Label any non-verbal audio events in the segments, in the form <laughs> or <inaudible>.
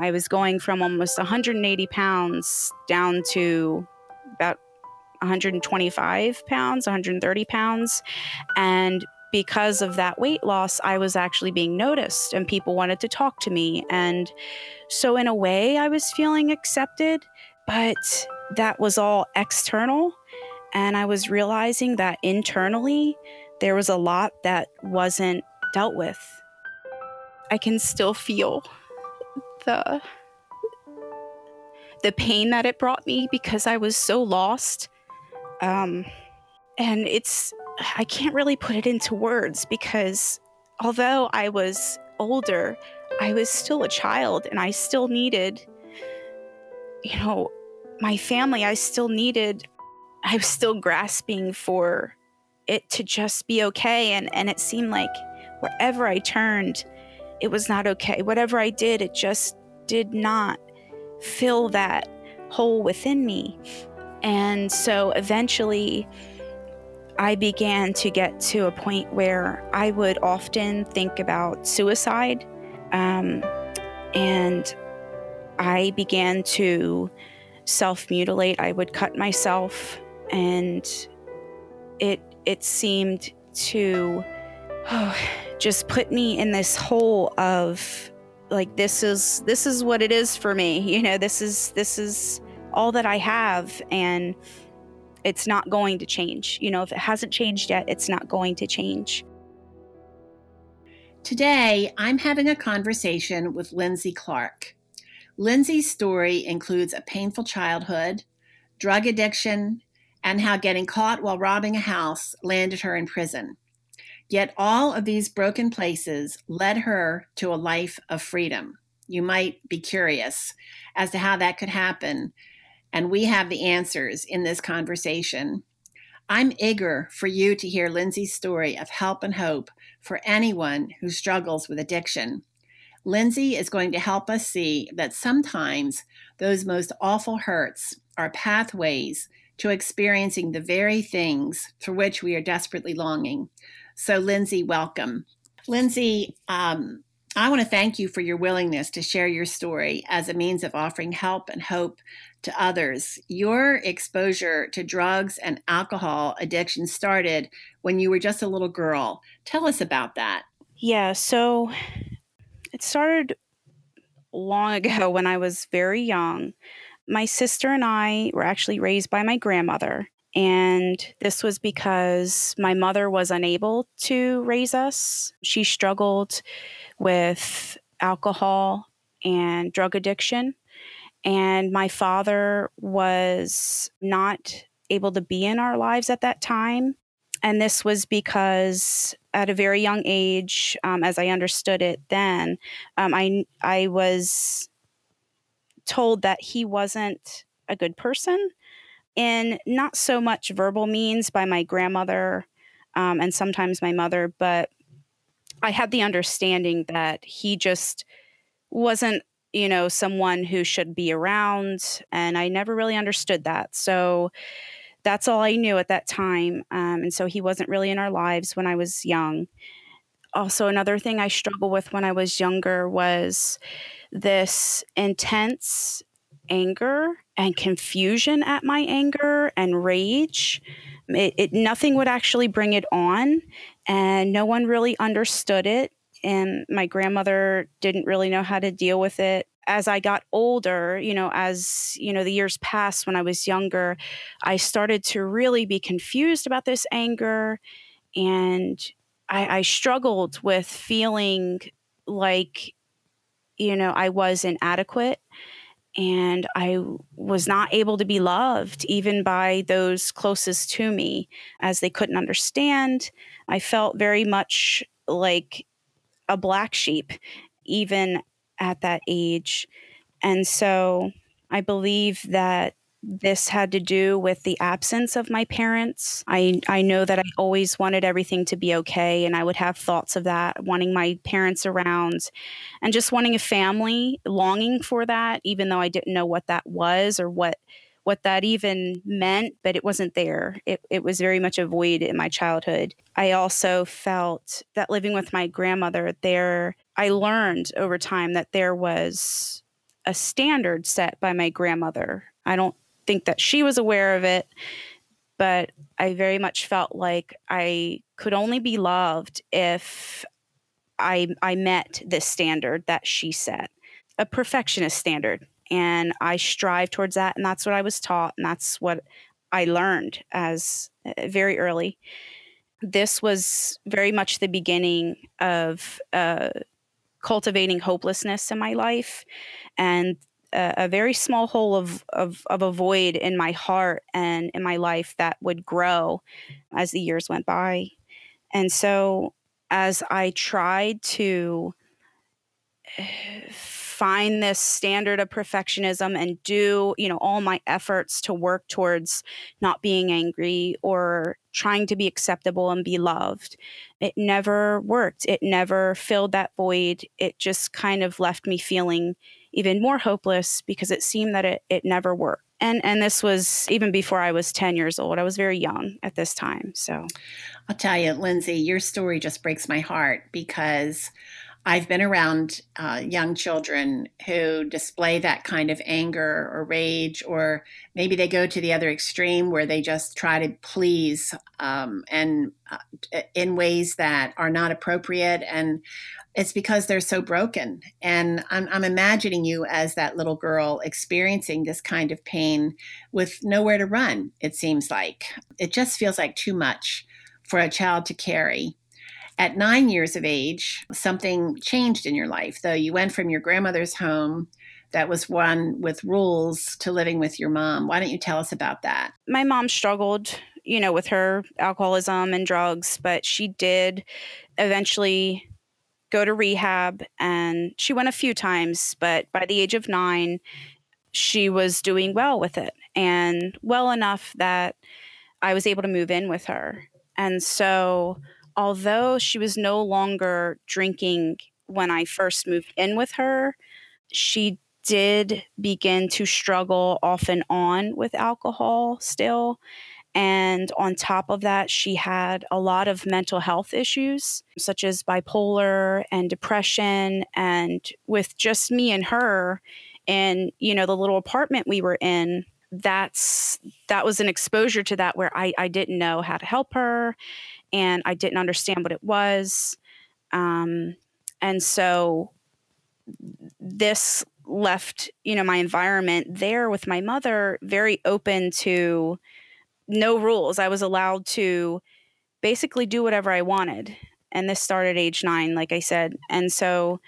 I was going from almost 180 pounds down to about 125 pounds, 130 pounds. And because of that weight loss, I was actually being noticed and people wanted to talk to me. And so, in a way, I was feeling accepted, but that was all external. And I was realizing that internally, there was a lot that wasn't dealt with. I can still feel the the pain that it brought me because I was so lost. Um, and it's I can't really put it into words because although I was older, I was still a child and I still needed, you know, my family. I still needed, I was still grasping for it to just be okay. And, and it seemed like wherever I turned, it was not okay. Whatever I did, it just did not fill that hole within me. And so eventually, I began to get to a point where I would often think about suicide. Um, and I began to self mutilate. I would cut myself, and it it seemed to oh, just put me in this hole of like this is this is what it is for me. <laughs> You know, this is this is all that I have, and it's not going to change. You know, if it hasn't changed yet, it's not going to change. Today, I'm having a conversation with Lindsay Clark. Lindsay's story includes a painful childhood, drug addiction, and how getting caught while robbing a house landed her in prison. Yet all of these broken places led her to a life of freedom. You might be curious as to how that could happen and we have the answers in this conversation. I'm eager for you to hear Lindsay's story of help and hope for anyone who struggles with addiction. Lindsay is going to help us see that sometimes those most awful hurts are pathways to experiencing the very things for which we are desperately longing. So, Lindsay, welcome. Lindsay, um, I want to thank you for your willingness to share your story as a means of offering help and hope to others. Your exposure to drugs and alcohol addiction started when you were just a little girl. Tell us about that. Yeah, so it started long ago when I was very young. My sister and I were actually raised by my grandmother. And this was because my mother was unable to raise us. She struggled with alcohol and drug addiction. And my father was not able to be in our lives at that time. And this was because at a very young age, um, as I understood it then, um, I, I was told that he wasn't a good person in not so much verbal means by my grandmother um, and sometimes my mother, but I had the understanding that he just wasn't, you know, someone who should be around. And I never really understood that. So that's all I knew at that time. Um, and so he wasn't really in our lives when I was young. Also, another thing I struggled with when I was younger was this intense anger and confusion at my anger and rage. It, it, nothing would actually bring it on and no one really understood it. And my grandmother didn't really know how to deal with it. As I got older, you know, as you know, the years passed when I was younger, I started to really be confused about this anger. And I, I struggled with feeling like, you know, I was inadequate and I was not able to be loved even by those closest to me as they couldn't understand. I felt very much like a black sheep, even at that age. And so I believe that this had to do with the absence of my parents. I, I know that I always wanted everything to be okay, and I would have thoughts of that, wanting my parents around and just wanting a family, longing for that, even though I didn't know what that was or what what that even meant, but it wasn't there. It, it was very much a void in my childhood. I also felt that living with my grandmother, there, I learned over time that there was a standard set by my grandmother. I don't think that she was aware of it, but I very much felt like I could only be loved if I I met this standard that she set, a perfectionist standard, and I strive towards that, and that's what I was taught, and that's what I learned as uh, very early. This was very much the beginning of uh, cultivating hopelessness in my life, and a, a very small hole of, of of a void in my heart and in my life that would grow as the years went by. And so as I tried to <sighs> find this standard of perfectionism and do, you know, all my efforts to work towards not being angry or trying to be acceptable and be loved, it never worked. It never filled that void. It just kind of left me feeling even more hopeless because it seemed that it, it never worked and and this was even before I was 10 years old. I was very young at this time. So I'll tell you, Lindsay, your story just breaks my heart because I've been around uh, young children who display that kind of anger or rage, or maybe they go to the other extreme where they just try to please um, and uh, in ways that are not appropriate. And it's because they're so broken. And I'm, I'm imagining you as that little girl experiencing this kind of pain with nowhere to run, it seems like. It just feels like too much for a child to carry. At nine years of age, something changed in your life, though. You went from your grandmother's home that was one with rules to living with your mom. Why don't you tell us about that? My mom struggled, you know, with her alcoholism and drugs, but she did eventually go to rehab and she went a few times but by the age of 9 she was doing well with it and well enough that I was able to move in with her. And so although she was no longer drinking when I first moved in with her she did begin to struggle off and on with alcohol still and on top of that, she had a lot of mental health issues, such as bipolar and depression. And with just me and her, and you know, the little apartment we were in, that's that was an exposure to that where I, I didn't know how to help her and I didn't understand what it was. Um, and so this left, you know, my environment there with my mother very open to no rules. I was allowed to basically do whatever I wanted. And this started age nine, like I said. And so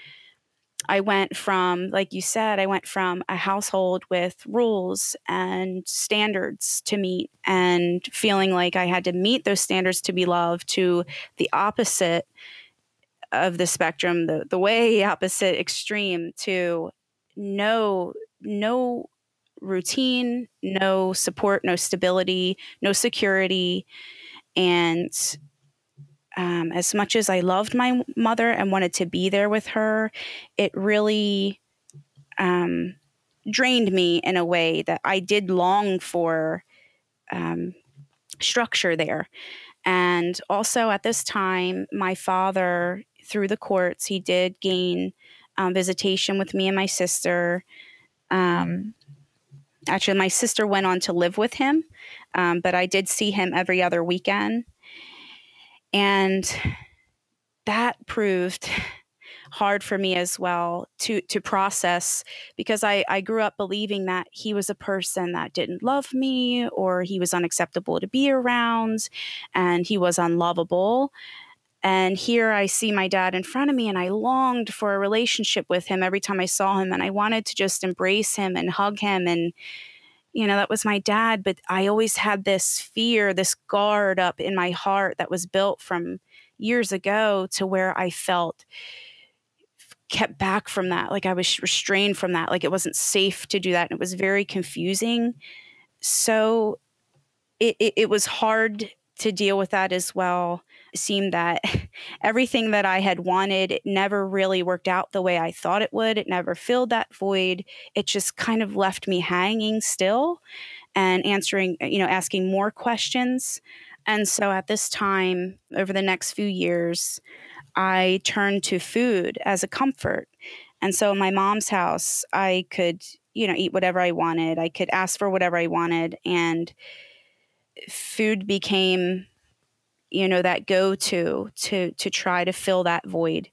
I went from, like you said, I went from a household with rules and standards to meet and feeling like I had to meet those standards to be loved to the opposite of the spectrum, the, the way opposite extreme to no, no routine, no support, no stability, no security. And um, as much as I loved my mother and wanted to be there with her, it really um, drained me in a way that I did long for um, structure there. And also at this time, my father, through the courts, he did gain um, visitation with me and my sister. Um, Actually, my sister went on to live with him, um, but I did see him every other weekend. And that proved hard for me as well to to process because I, I grew up believing that he was a person that didn't love me or he was unacceptable to be around and he was unlovable. And here I see my dad in front of me, and I longed for a relationship with him every time I saw him. And I wanted to just embrace him and hug him. And, you know, that was my dad. But I always had this fear, this guard up in my heart that was built from years ago to where I felt kept back from that. Like I was restrained from that. Like it wasn't safe to do that. And it was very confusing. So it, it, it was hard to deal with that as well seemed that <laughs> everything that I had wanted never really worked out the way I thought it would. It never filled that void. It just kind of left me hanging still and answering, you know, asking more questions. And so at this time, over the next few years, I turned to food as a comfort. And so in my mom's house, I could, you know, eat whatever I wanted. I could ask for whatever I wanted. And food became, you know, that go to to to try to fill that void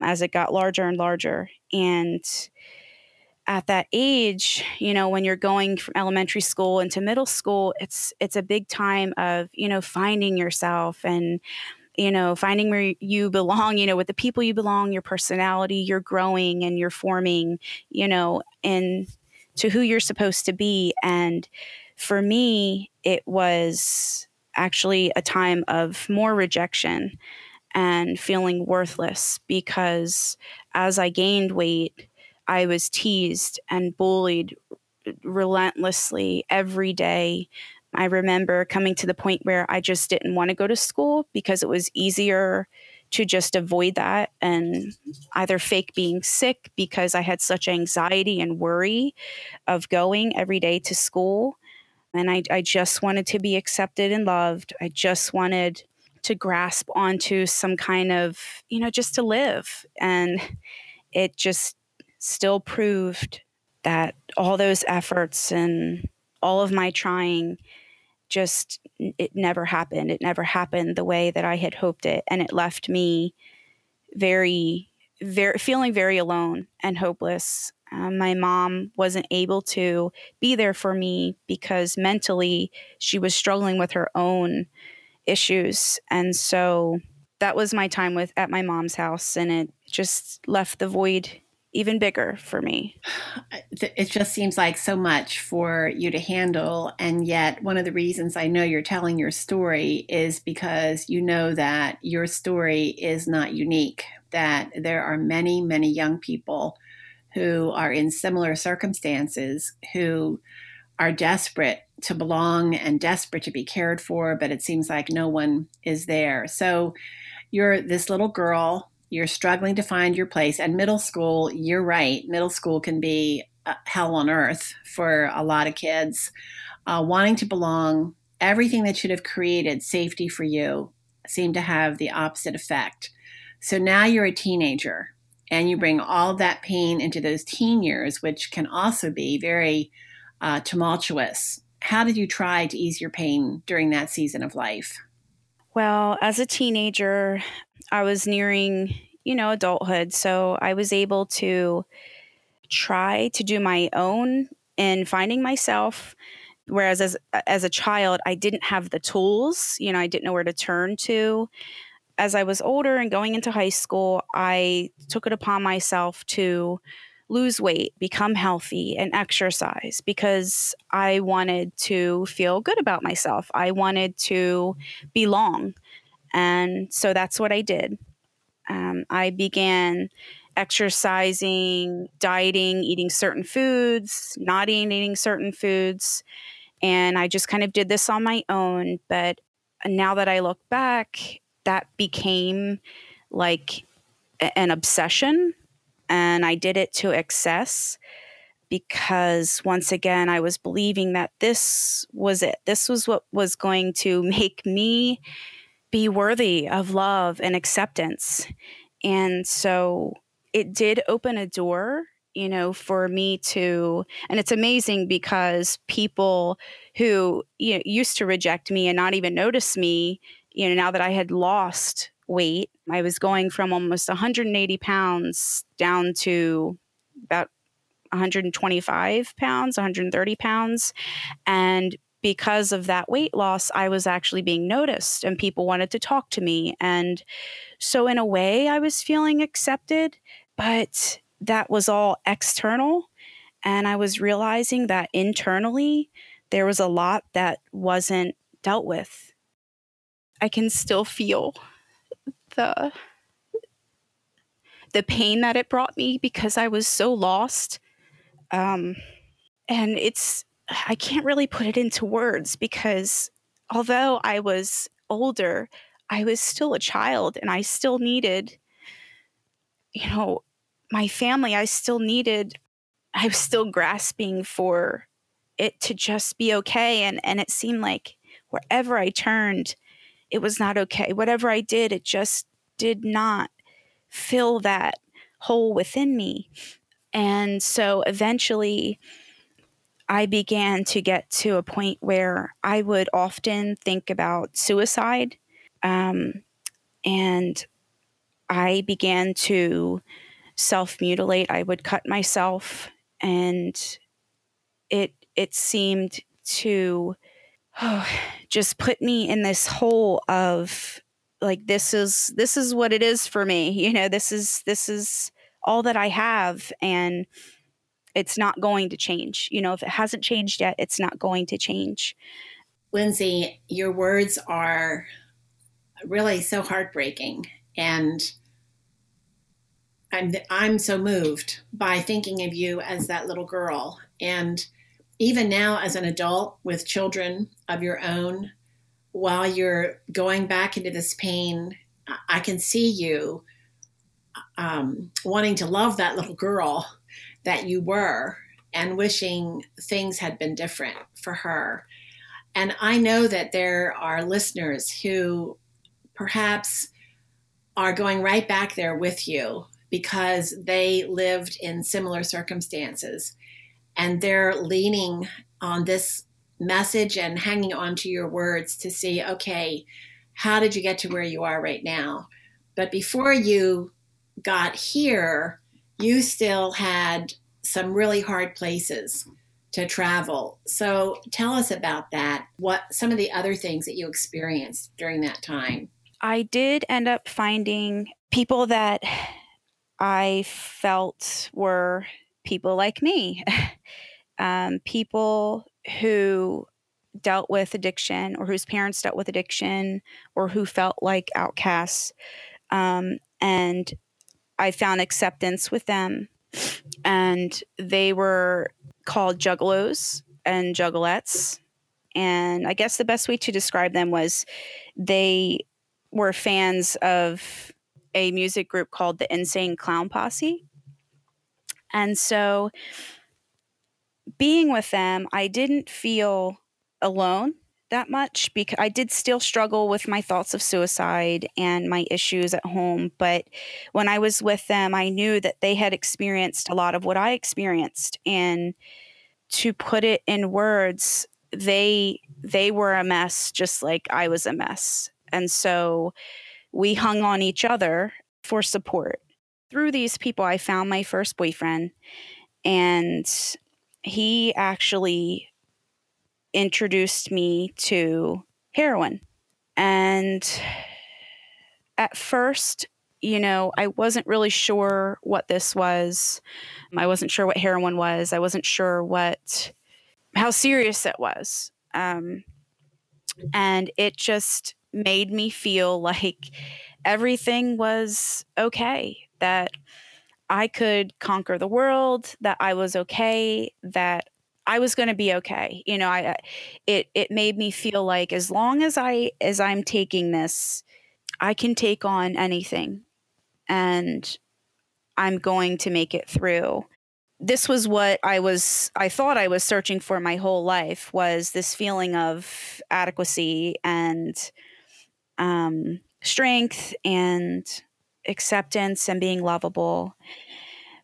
as it got larger and larger. And at that age, you know, when you're going from elementary school into middle school, it's it's a big time of, you know, finding yourself and you know, finding where you belong, you know, with the people you belong, your personality, you're growing and you're forming, you know, and to who you're supposed to be. And for me, it was actually a time of more rejection and feeling worthless because as I gained weight, I was teased and bullied relentlessly every day. I remember coming to the point where I just didn't want to go to school because it was easier to just avoid that and either fake being sick because I had such anxiety and worry of going every day to school. And I, I just wanted to be accepted and loved. I just wanted to grasp onto some kind of, you know, just to live. And it just still proved that all those efforts and all of my trying just it never happened it never happened the way that i had hoped it and it left me very very feeling very alone and hopeless um, my mom wasn't able to be there for me because mentally she was struggling with her own issues and so that was my time with at my mom's house and it just left the void even bigger for me. <sighs> It just seems like so much for you to handle. And yet, one of the reasons I know you're telling your story is because you know that your story is not unique, that there are many, many young people who are in similar circumstances who are desperate to belong and desperate to be cared for, but it seems like no one is there. So, you're this little girl you're struggling to find your place. And middle school, you're right, middle school can be uh, hell on earth for a lot of kids. Uh, wanting to belong, everything that should have created safety for you seemed to have the opposite effect. So now you're a teenager and you bring all that pain into those teen years, which can also be very uh, tumultuous. How did you try to ease your pain during that season of life? Well, as a teenager, I was nearing, you know, adulthood. So I was able to try to do my own in finding myself. Whereas as, as a child, I didn't have the tools, you know, I didn't know where to turn to. As I was older and going into high school, I took it upon myself to lose weight, become healthy, and exercise because I wanted to feel good about myself. I wanted to belong. And so that's what I did. Um, I began exercising, dieting, eating certain foods, not eating certain foods. And I just kind of did this on my own. But now that I look back, that became like an obsession and I did it to excess because once again, I was believing that this was it. This was what was going to <laughs> make me be worthy of love and acceptance. And so it did open a door, you know, for me to, and it's amazing because people who you know, used to reject me and not even notice me, you know, now that I had lost weight. I was going from almost 180 pounds down to about 125 pounds, 130 pounds. And because of that weight loss, I was actually being noticed and people wanted to talk to me. And so, in a way, I was feeling accepted, but that was all external. And I was realizing that internally, there was a lot that wasn't dealt with. I can still feel the the pain that it brought me because I was so lost. Um, and it's I can't really put it into words because although I was older, I was still a child and I still needed, you know, my family. I still needed, I was still grasping for it to just be okay. And, and it seemed like wherever I turned, it was not okay. Whatever I did, it just did not fill that hole within me. And so eventually, I began to get to a point where I would often think about suicide. Um, and I began to self mutilate. I would cut myself, and it it seemed to oh, just put me in this hole of like this is this is what it is for me. You know, this is this is all that I have, and it's not going to change. You know, if it hasn't changed yet, it's not going to change. Lindsay, your words are really so heartbreaking. And I'm, I'm so moved by thinking of you as that little girl. And even now, as an adult with children of your own, while you're going back into this pain, I can see you um, wanting to love that little girl that you were and wishing things had been different for her. And I know that there are listeners who perhaps are going right back there with you because they lived in similar circumstances and they're leaning on this message and hanging on to your words to see okay how did you get to where you are right now but before you got here you still had some really hard places to travel. So tell us about that. What some of the other things that you experienced during that time? I did end up finding people that I felt were people like me, <laughs> um, people who dealt with addiction or whose parents dealt with addiction or who felt like outcasts. Um, and I found acceptance with them. And they were called juggalos and juggalettes. And I guess the best way to describe them was they were fans of a music group called the Insane Clown Posse. And so being with them, I didn't feel alone that much because I did still struggle with my thoughts of suicide and my issues at home. But when I was with them, I knew that they had experienced a lot of what I experienced. And to put it in words, they they were a mess just like I was a mess. And so we hung on each other for support. Through these people, I found my first boyfriend, and he actually introduced me to heroin. And at first, you know, I wasn't really sure what this was. I wasn't sure what heroin was. I wasn't sure what, how serious it was. Um, and it just made me feel <laughs> like everything was okay, that I could conquer the world, that I was okay, that I was going to be okay. You know, I it it made me feel like as long as I as I'm taking this, I can take on anything and I'm going to make it through. This was what I was I thought I was searching for my whole life was this feeling of adequacy and um strength and acceptance and being lovable.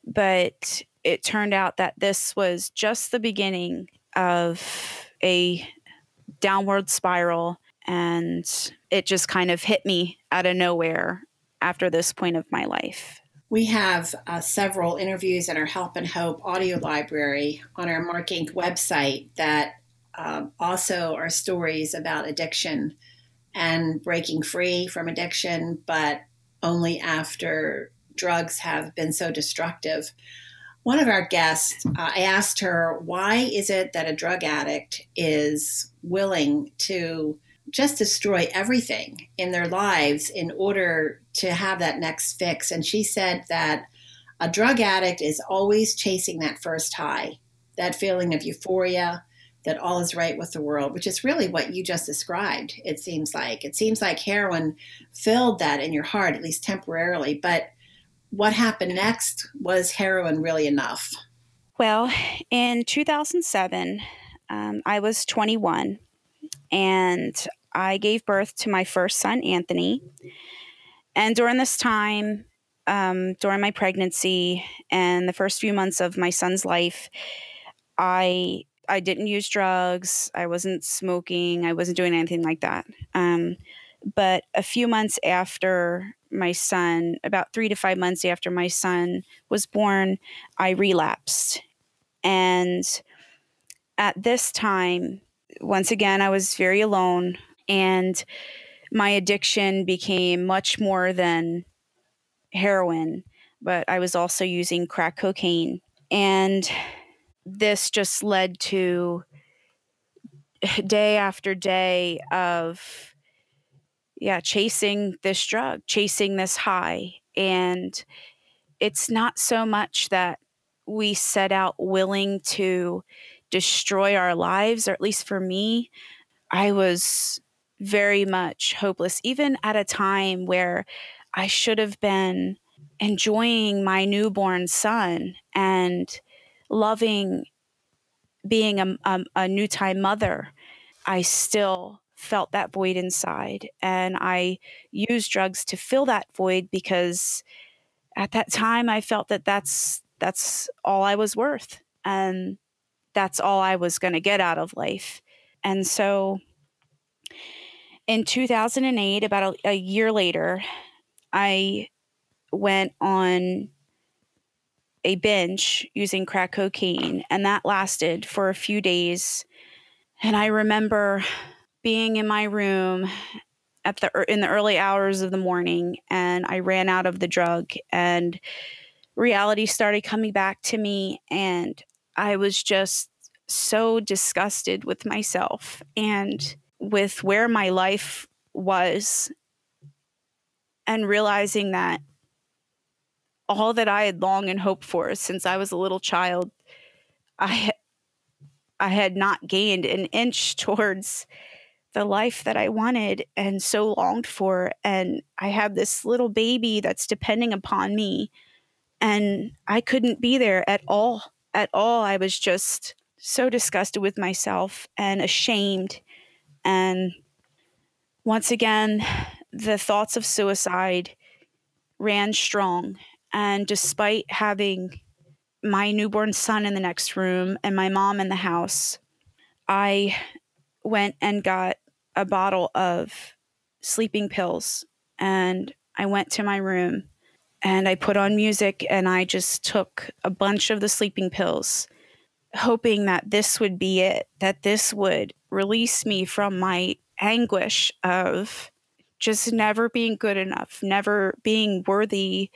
But it turned out that this was just the beginning of a downward spiral and it just kind of hit me out of nowhere after this point of my life. We have uh, several interviews in our Help and Hope audio library on our Mark Inc. website that um, also are stories about addiction and breaking free from addiction, but only after drugs have been so destructive one of our guests, uh, I asked her, why is it that a drug addict is willing to just destroy everything in their lives in order to have that next fix? And she said that a drug addict is always chasing that first high, that feeling of euphoria, that all is right with the world, which is really what you just described, it seems like. It seems like heroin filled that in your heart, at least temporarily. But what happened next? Was heroin really enough? Well, in 2007, um, I was 21 and I gave birth to my first son, Anthony. And during this time, um, during my pregnancy and the first few months of my son's life, I I didn't use drugs. I wasn't smoking. I wasn't doing anything like that. Um, but a few months after my son, about three to five months after my son was born, I relapsed. And at this time, once again, I was very alone, and my addiction became much more than heroin, but I was also using crack cocaine. And this just led to <laughs> day after day of yeah, chasing this drug, chasing this high. And it's not so much that we set out willing to destroy our lives, or at least for me, I was very much hopeless, even at a time where I should have been enjoying my newborn son and loving being a, a, a new time mother. I still felt that void inside. And I used drugs to fill that void because at that time I felt that that's that's all I was worth and that's all I was going to get out of life. And so in 2008 about a, a year later I went on a binge using crack cocaine and that lasted for a few days. And I remember being in my room at the in the early hours of the morning and I ran out of the drug and reality started coming back to me and I was just so disgusted with myself and with where my life was and realizing that all that I had longed and hoped for since I was a little child I I had not gained an inch <laughs> towards the life that I wanted and so longed for. And I have this little baby that's depending upon me. And I couldn't be there at all. At all. I was just so disgusted with myself and ashamed. And once again, the thoughts of suicide ran strong. And despite having my newborn son in the next room and my mom in the house, I went and got a bottle of sleeping pills and I went to my room and I put on music and I just took a bunch of the sleeping pills, hoping that this would be it, that this would release me from my anguish of just never being good enough, never being worthy,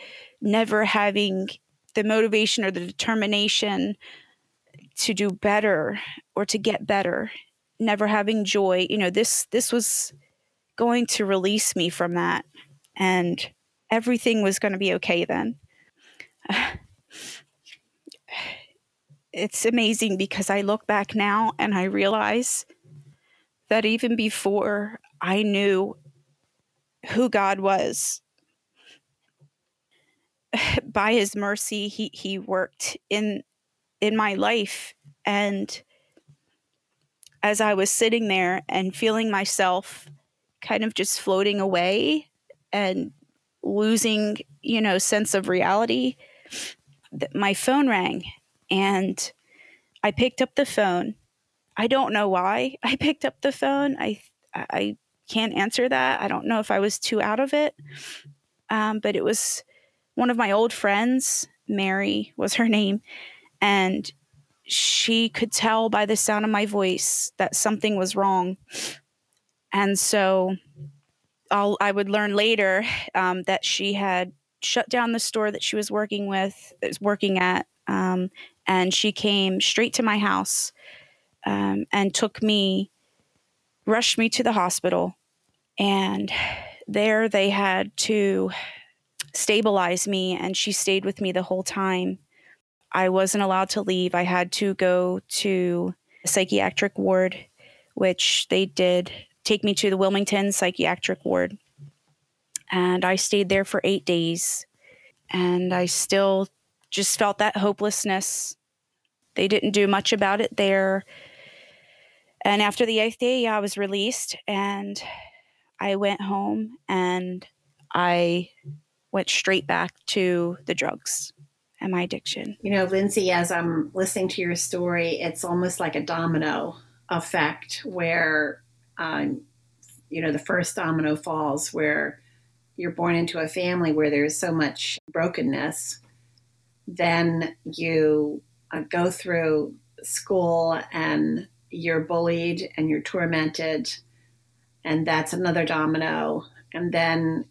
never having the motivation or the determination to do better or to get better never having joy you know this this was going to release me from that and everything was going to be okay then. <sighs> It's amazing because i look back now and i realize that even before i knew who god was <laughs> by his mercy he he worked in in my life and as I was sitting there and feeling myself kind of just floating away and losing, you know, sense of reality, my phone rang and I picked up the phone. I don't know why I <laughs> picked up the phone. I I can't answer that. I don't know if I was too out of it. Um, but it was one of my old friends, Mary was her name, and she could tell by the sound of my voice that something was wrong. And so I'll, I would learn later um, that she had shut down the store that she was working with, was working at, um, and she came straight to my house um, and took me, rushed me to the hospital, and there they had to stabilize me, and she stayed with me the whole time. I wasn't allowed to leave. I had to go to a psychiatric ward, which they did take me to the Wilmington psychiatric ward. And I stayed there for eight days. And I still just felt that hopelessness. They didn't do much about it there. And after the eighth day, I was released and I went home and I went straight back to the drugs and my addiction. You know, Lindsay, as I'm listening to your story, it's almost like a domino effect where, um, you know, the first domino falls where you're born into a family where there's so much brokenness. Then you uh, go through school and you're bullied and you're tormented, and that's another domino. And then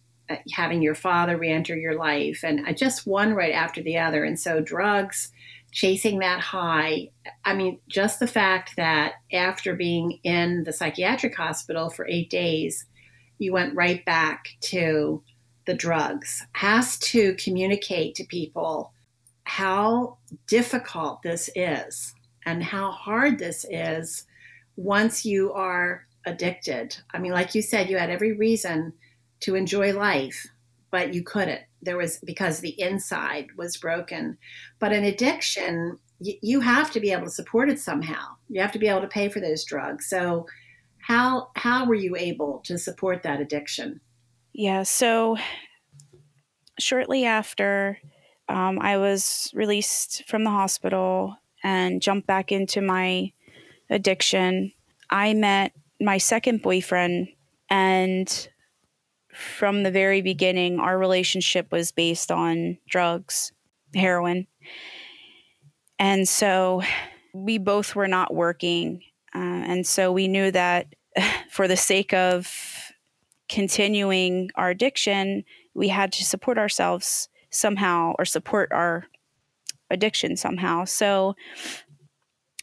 having your father re-enter your life and uh, just one right after the other. And so drugs chasing that high i mean just the fact that after being in the psychiatric hospital for eight days you went right back to the drugs has to communicate to people how difficult this is and how hard this is once you are addicted. I mean like you said you had every reason to enjoy life, but you couldn't. There was because the inside was broken. But an addiction, you, you have to be able to support it somehow. You have to be able to pay for those drugs. So, how how were you able to support that addiction? Yeah. So, shortly after um, I was released from the hospital and jumped back into my addiction, I met my second boyfriend, and from the very beginning, our relationship was based on drugs, heroin. And so we both were not working. Uh, and so we knew that <laughs> for the sake of continuing our addiction, we had to support ourselves somehow or support our addiction somehow. So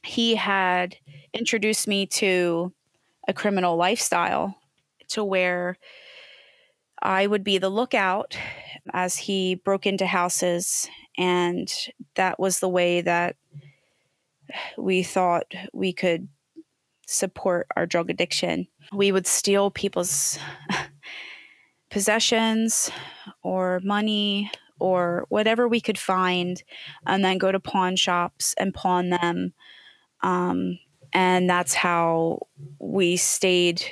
he had introduced me to a criminal lifestyle to where I would be the lookout as he broke into houses. And that was the way that we thought we could support our drug addiction. We would steal people's <laughs> possessions or money or whatever we could find and then go to pawn shops and pawn them. Um, and that's how we stayed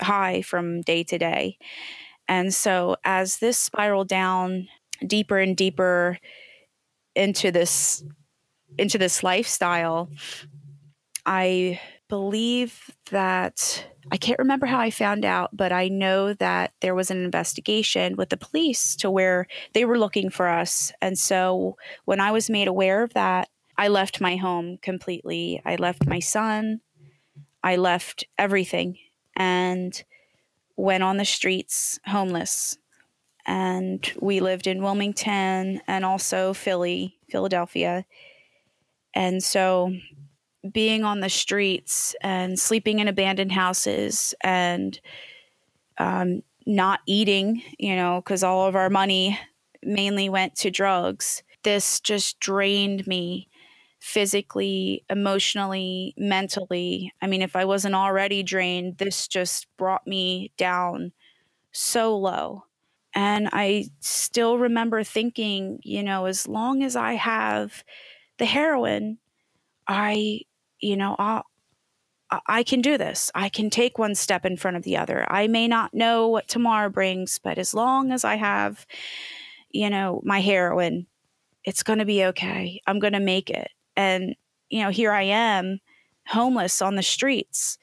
high from day to day. And so as this spiraled down deeper and deeper into this into this lifestyle, I believe that I can't remember how I found out, but I know that there was an investigation with the police to where they were looking for us. And so when I was made aware of that, I left my home completely. I left my son. I left everything and went on the streets homeless. And we lived in Wilmington and also Philly, Philadelphia. And so being on the streets and sleeping in abandoned houses and um, not eating, you know, because all of our money mainly went to drugs, this just drained me physically, emotionally, mentally. I mean, if I wasn't already drained, this just brought me down so low. And I still remember thinking, you know, as long as I have the heroin, I, you know, I'll, I can do this. I can take one step in front of the other. I may not know what tomorrow brings, but as long as I have, you know, my heroin, it's going to be okay. I'm going to make it and you know here i am homeless on the streets.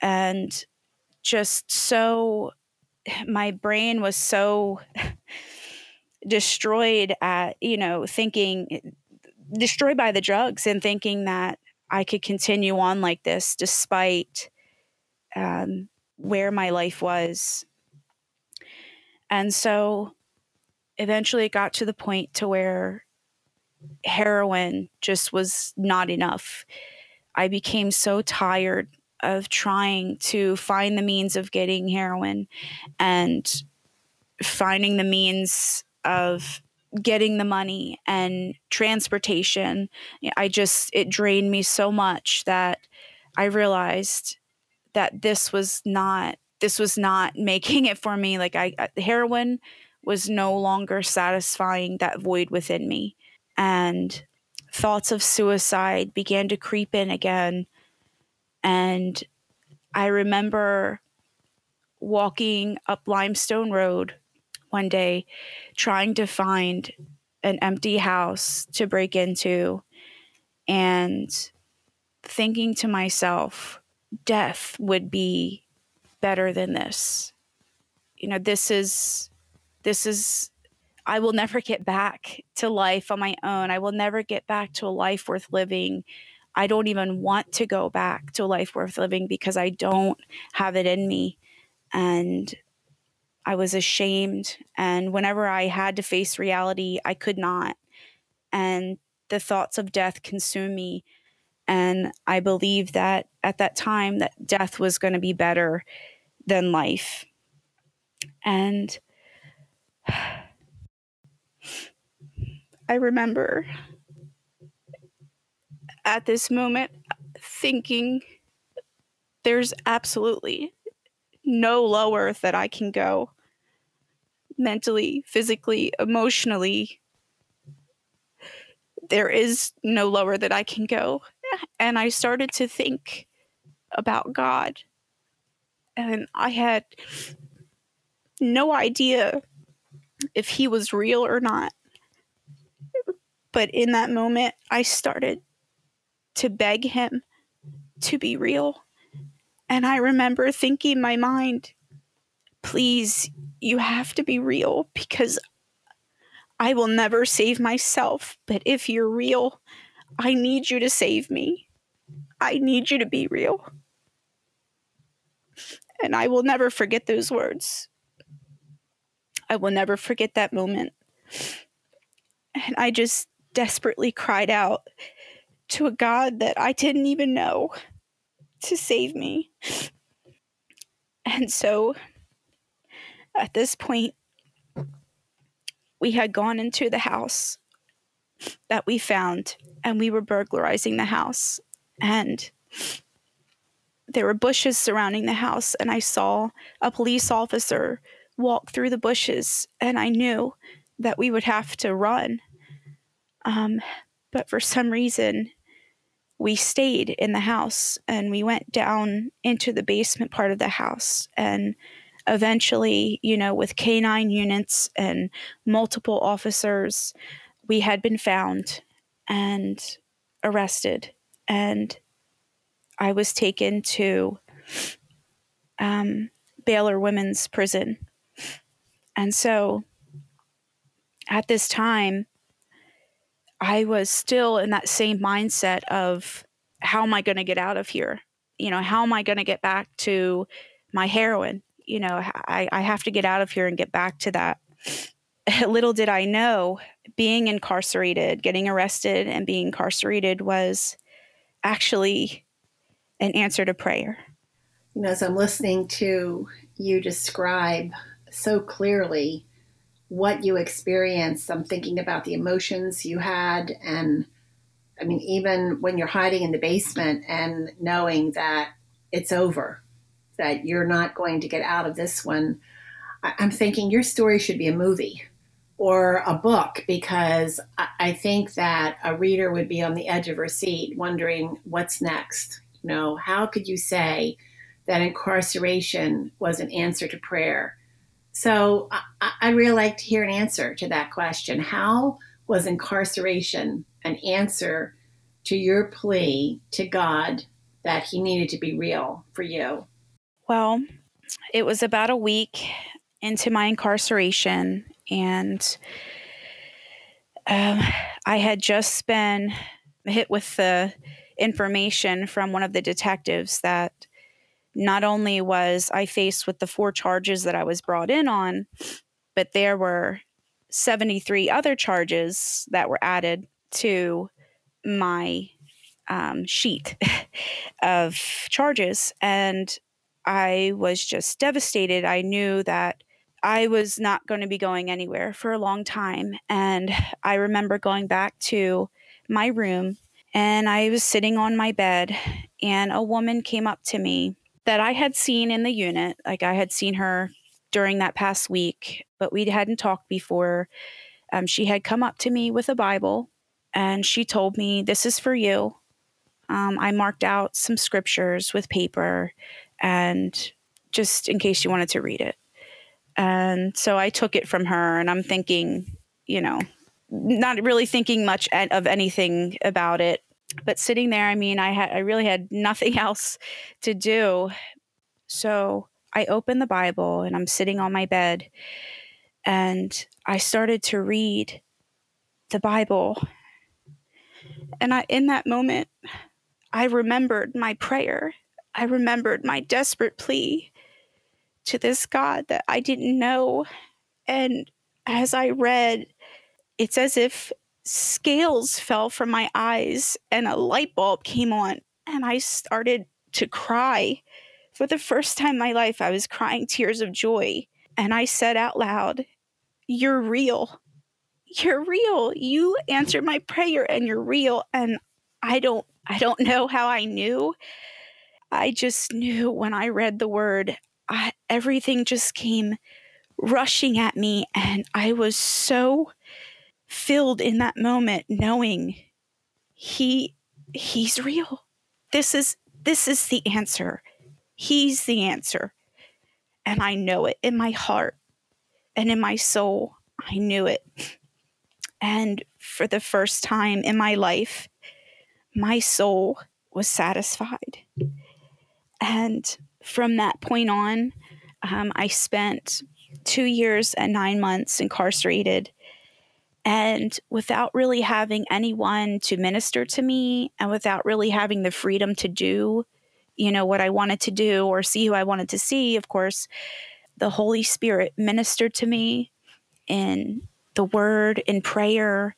And just so my brain was so <laughs> destroyed at you know thinking destroyed by the drugs and thinking that i could continue on like this despite um, where my life was. And so eventually it got to the point to where heroin just was not enough. I became so tired of trying to find the means of getting heroin and finding the means of getting the money and transportation. I just, it drained me so much that I realized that this was not this was not <laughs> making it for me like i heroin was no longer satisfying that void within me and thoughts of suicide began to creep in again. And I remember walking up Limestone Road one day trying to find an empty house to break into and thinking to myself, death would be better than this. You know, this is, this is, I will never get back to life on my own. I will never get back to a life worth living. I don't even want to go back to a life worth living because I don't have it in me. And I was ashamed. And whenever I had to face reality, I could not. And the thoughts of death consumed me. And I believed that at that time that death was going to be better than life. And I remember at this moment thinking there's absolutely no lower that I can go mentally, physically, emotionally. There is no lower that I can go. And I started to think about God. And I had no idea if he was real or not. But in that moment, I started to beg him to be real. And I remember thinking in my mind, please, you have to be real because I will never save myself. But if you're real, I need you to save me. I need you to be real. And I will never forget those words. I will never forget that moment. And I just desperately cried out to a God that I didn't even know to save me. And so at this point, we had gone into the house that we found and we were burglarizing the house. And there were bushes surrounding the house, and I saw a police officer walk through the bushes, and I knew that we would have to run. Um, but for some reason, we stayed in the house and we went down into the basement part of the house. And eventually you know with canine units and multiple officers we had been found and arrested. And i was taken to um, baylor women's prison. And so at this time I was still in that same mindset of how am I going to get out of here? You know, how am I going to get back to my heroin? You know, I, I have to get out of here and get back to that. <laughs> Little did I know, being incarcerated, getting arrested, and being incarcerated was actually an answer to prayer. You know, as I'm listening to you describe so clearly what you experienced. I'm thinking about the emotions you had. And I mean, even when you're hiding in the basement and knowing that it's over, that you're not going to get out of this one, I'm thinking your story should be a movie or a book because I think that a reader would be on the edge of her seat wondering what's next. You know, how could you say that incarceration was an answer to prayer? So I, I really like to hear an answer to that question. How was incarceration an answer to your plea to God that He needed to be real for you? Well, it was about a week into my incarceration, and um, I had just been hit with the information from one of the detectives that not only was I faced with the four charges that I was brought in on, but there were 73 other charges that were added to my um, sheet <laughs> of charges. And I was just devastated. I knew that I was not going to be going anywhere for a long time. And I remember going back to my room and I was sitting on my bed, and a woman came up to me that I had seen in the unit. Like I had seen her during that past week, but we hadn't talked before. Um, she had come up to me with a Bible and she told me, This is for you. Um, I marked out some scriptures with paper and just in case you wanted to read it. And so I took it from her, and I'm thinking, you know, not really thinking much of anything about it. But sitting there, I mean, I had I really had nothing <laughs> else to do. So I opened the Bible and I'm sitting on my bed and I started to read the Bible. And I in that moment I remembered my prayer. I remembered my desperate plea to this God that I didn't know. And as I read, it's as if scales fell from my eyes and a light bulb came on, and I started to cry. For the first time in my life, I was crying tears of joy. And I said out loud, You're real. You're real. You answered my prayer and you're real. And I don't I don't know how I knew. I just knew when I read the word, I, everything just came rushing at me and I was so filled in that moment knowing he he's real. This is this is the answer. He's the answer. And I know it in my heart and in my soul. I knew it. And for the first time in my life, my soul was satisfied. And from that point on, um, I spent two years and nine months incarcerated. And without really having anyone to minister to me and without really having the freedom to do, you know, what I wanted to do or see who I wanted to see, of course, the Holy Spirit ministered to me in the word, in prayer,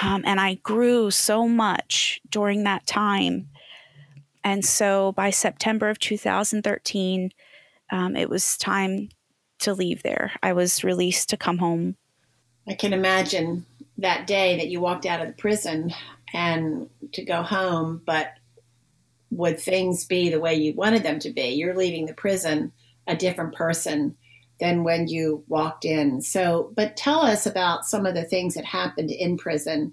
um, and I grew so much during that time. And so by September of 2013, um, it was time to leave there. I was released to come home. I can imagine that day that you walked out of the prison and to go home, but would things be the way you wanted them to be? You're leaving the prison a different person than when you walked in. So, but tell us about some of the things that happened in prison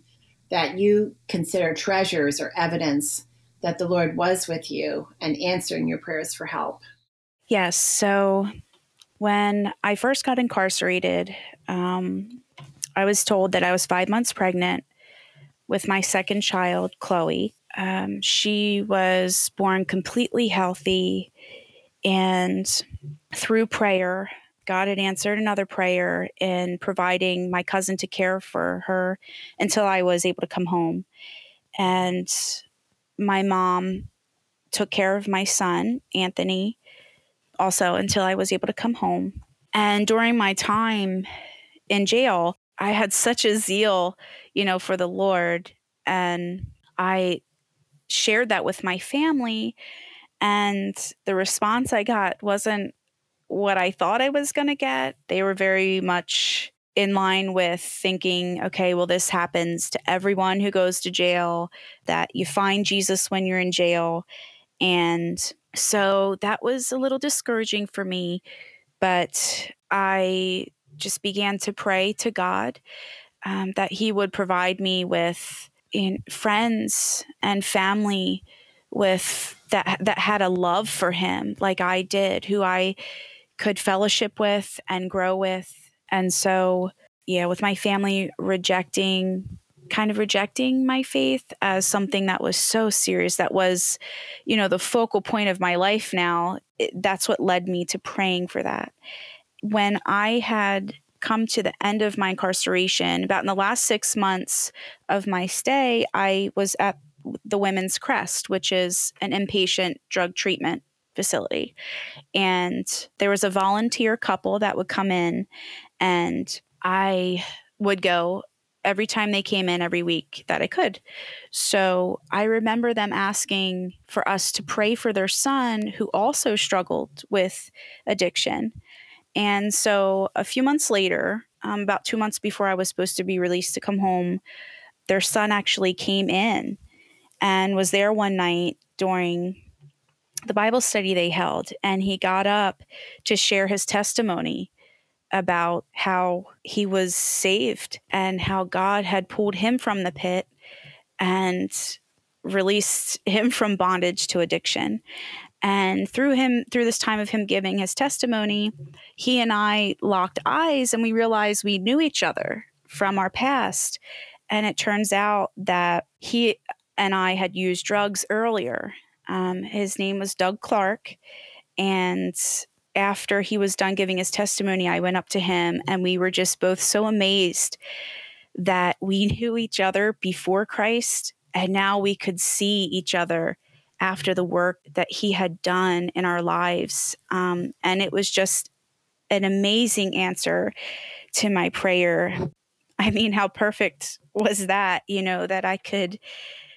that you consider treasures or evidence that the Lord was with you and answering your prayers for help. Yes. So, when I first got incarcerated, um, I was told that I was five months pregnant with my second child, Chloe. Um, she was born completely healthy, and through prayer, God had answered another prayer in providing my cousin to care for her until I was able to come home. And my mom took care of my son, Anthony, also until I was able to come home. And during my time in jail, I had such a zeal, you know, for the Lord. And I shared that with my family. And the response I got wasn't what I thought I was going to get. They were very much in line with thinking, okay, well, this happens to everyone who goes to jail, that you find Jesus when you're in jail. And so that was a little discouraging for me. But I just began to pray to God um, that He would provide me with in, friends and family with that that had a love for him like I did who I could fellowship with and grow with. And so, yeah, with my family rejecting, kind of rejecting my faith as something that was so serious, that was, you know, the focal point of my life now, it, that's what led me to praying for that. When I had come to the end of my incarceration, about in the last six months of my stay, I was at the Women's Crest, which is an inpatient drug treatment facility. And there was a volunteer couple that would come in, and I would go every time they came in every week that I could. So I remember them asking for us to pray for their son who also struggled with addiction. And so a few months later, um, about two months before I was supposed to be released to come home, their son actually came in and was there one night during the Bible study they held, and he got up to share his testimony about how he was saved and how God had pulled him from the pit and released him from bondage to addiction. And through him, through this time of him giving his testimony, he and I locked eyes and we realized we knew each other from our past. And it turns out that he and I had used drugs earlier. Um, his name was Doug Clark. And after he was done giving his testimony, I went up to him and we were just both so amazed that we knew each other before Christ and now we could see each other after the work that he had done in our lives. Um, and it was just an amazing answer to my prayer. I mean, how perfect was that, you know, that I could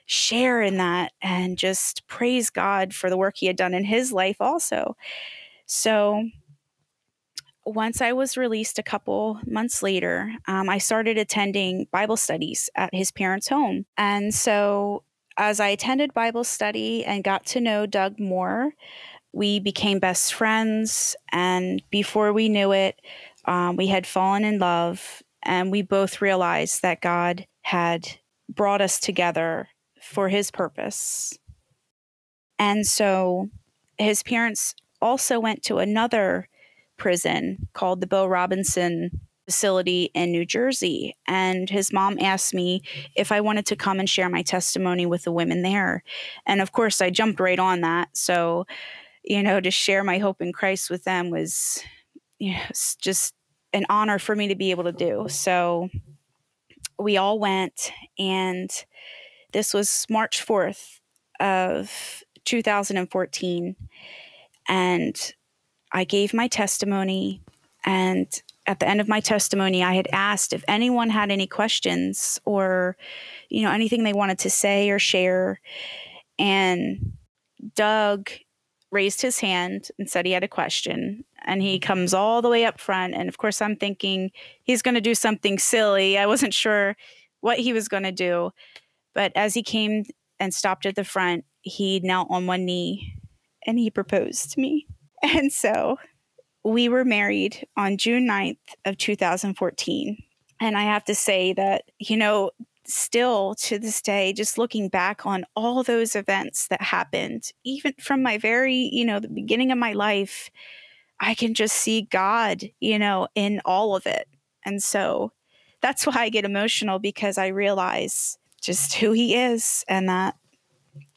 share in that and just praise God for the work he had done in his life also. So, once I was released a couple months later, um, I started attending Bible studies at his parents' home. And so as I attended Bible study and got to know Doug more, we became best friends. And before we knew it, um, we had fallen in love. And we both realized that God had brought us together for his purpose. And so his parents also went to another prison called the Bo Robinson facility in New Jersey. And his mom asked me if I wanted to come and share my testimony with the women there. And of course, I jumped right on that. So, you know, to share my hope in Christ with them was you know, just an honor for me to be able to do. So we all went, and this was March 4th of 2014. And I gave my testimony and at the end of my testimony, I had asked if anyone had any questions or, you know, anything they wanted to say or share. And Doug raised his hand and said he had a question. And he comes all the way up front. And of course, I'm thinking he's going to do something silly. I wasn't sure what he was going to do. But as he came and stopped at the front, he knelt on one knee and he proposed to me. <laughs> And so we were married on June 9th of 2014. And I have to say that, you know, still to this day, just looking back on all those events that happened, even from my very, you know, the beginning of my life, I can just see God, you know, in all of it. And so that's why I get emotional because I realize just who he is and that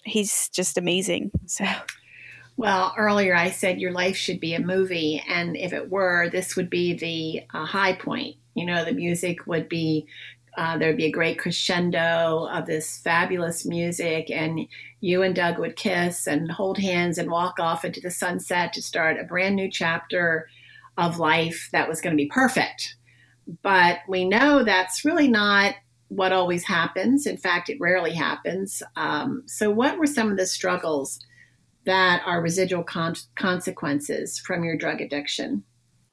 he's just amazing. So <laughs> well, earlier I said your life should be a movie, and if it were, this would be the uh, high point. You know, the music would be, uh, there'd be a great crescendo of this fabulous music, and you and Doug would kiss and hold hands and walk off into the sunset to start a brand new chapter of life that was going to be perfect. But we know that's really not what always happens. In fact, it rarely happens. Um, so, what were some of the struggles? That are residual con- consequences from your drug addiction?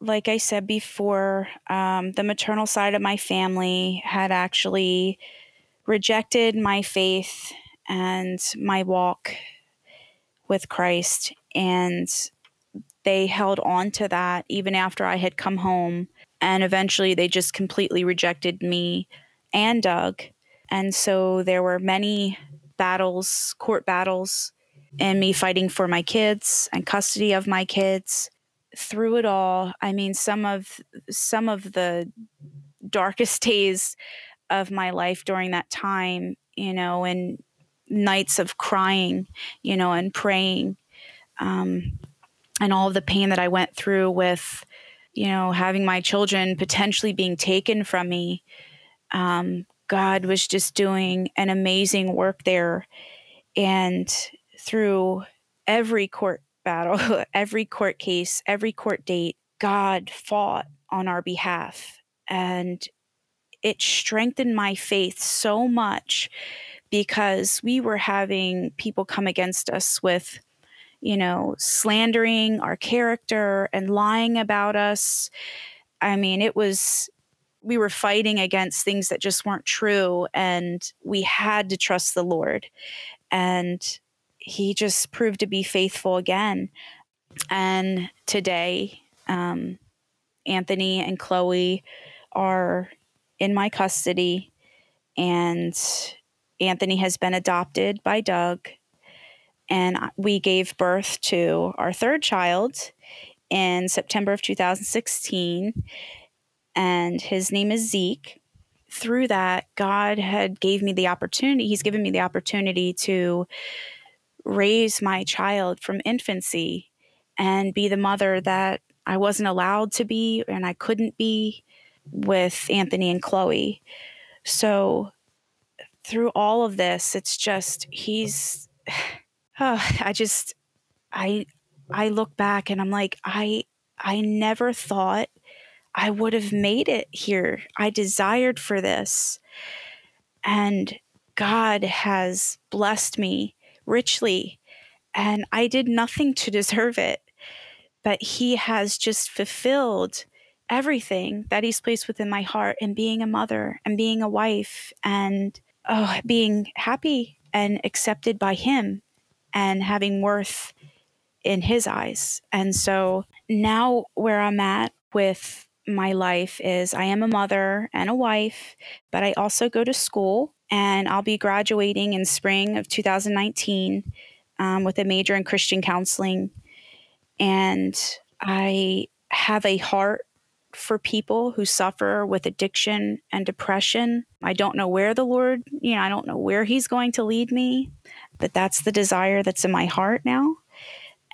Like I said before, um, the maternal side of my family had actually rejected my faith and my walk with Christ. And they held on to that even after I had come home. And eventually they just completely rejected me and Doug. And so there were many battles, court battles and me fighting for my kids and custody of my kids through it all. I mean some of some of the darkest <laughs> days of my life during that time you know and nights of crying you know and praying um, and all the pain that i went through with you know having my children potentially being taken from me. Um, god was just doing an amazing work there. And through every court battle, <laughs> every court case, every court date, God fought on our behalf. And it strengthened my faith so much because we were having people come against us with, you know, slandering our character and lying about us. I mean, it was, we were fighting against things that just weren't true. And we had to trust the Lord. And he just proved to be faithful again. And today, um, Anthony and Chloe are in my custody, and Anthony has been adopted by Doug. And we gave birth to our third child in September of 2016. And his name is Zeke. Through that, God had gave me the opportunity, He's given me the opportunity to raise my child from infancy and be the mother that I wasn't allowed to be and I couldn't be with Anthony and Chloe. So through all of this, it's just he's oh, <sighs> I just I I look back and I'm like I I never thought I would have made it here. I desired for this. And God has blessed me richly and I did nothing to deserve it. But He has just fulfilled everything that He's placed within my heart and being a mother and being a wife and oh, being happy and accepted by Him and having worth in His eyes. And so now, where I'm at with my life is I am a mother and a wife, but I also go to school and I'll be graduating in spring of 2019 um, with a major in Christian counseling. And I have a heart for people who suffer with addiction and depression. I don't know where the Lord, you know, I don't know where He's going to lead me, but that's the desire that's in my heart now.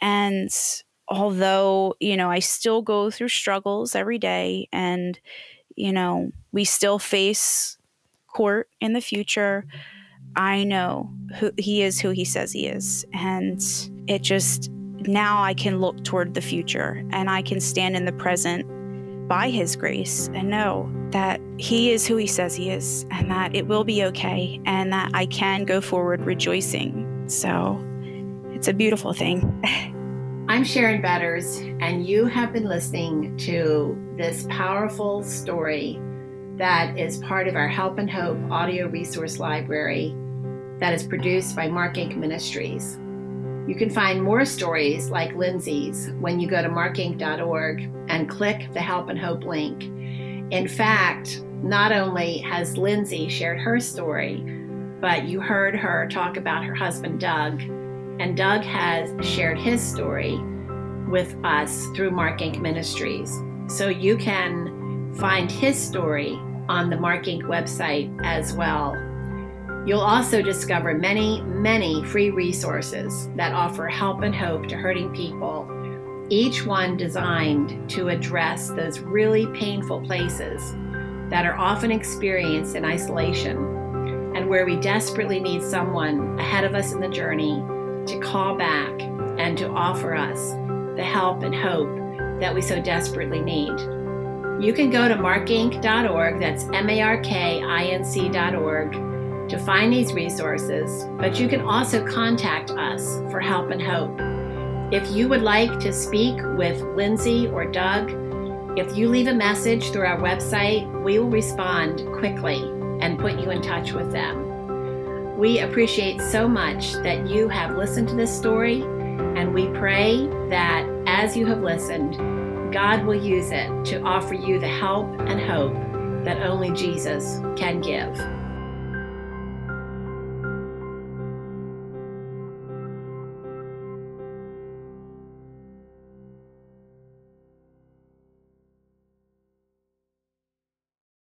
And although, you know, I still go through struggles every day and, you know, we still face court in the future, I know who he is who he says he is. And it just now I can look toward the future and I can stand in the present by his grace and know that he is who he says he is and that it will be okay and that I can go forward rejoicing. So it's a beautiful thing. <laughs> I'm Sharon Betters, and you have been listening to this powerful story that is part of our Help and Hope audio resource library that is produced by Mark Inc. Ministries. You can find more stories like Lindsay's when you go to markinc.org and click the Help and Hope link. In fact, not only has Lindsay shared her story, but you heard her talk about her husband Doug, and Doug has shared his story with us through Mark Inc. Ministries. So you can find his story on the Mark Inc. website as well. You'll also discover many, many free resources that offer help and hope to hurting people, each one designed to address those really painful places that are often experienced in isolation and where we desperately need someone ahead of us in the journey to call back and to offer us the help and hope that we so desperately need. You can go to markinc.org, that's M A R K I N C.org, to find these resources, but you can also contact us for help and hope. If you would like to speak with Lindsay or Doug, if you leave a message through our website, we will respond quickly and put you in touch with them. We appreciate so much that you have listened to this story, and we pray that as you have listened, God will use it to offer you the help and hope that only Jesus can give.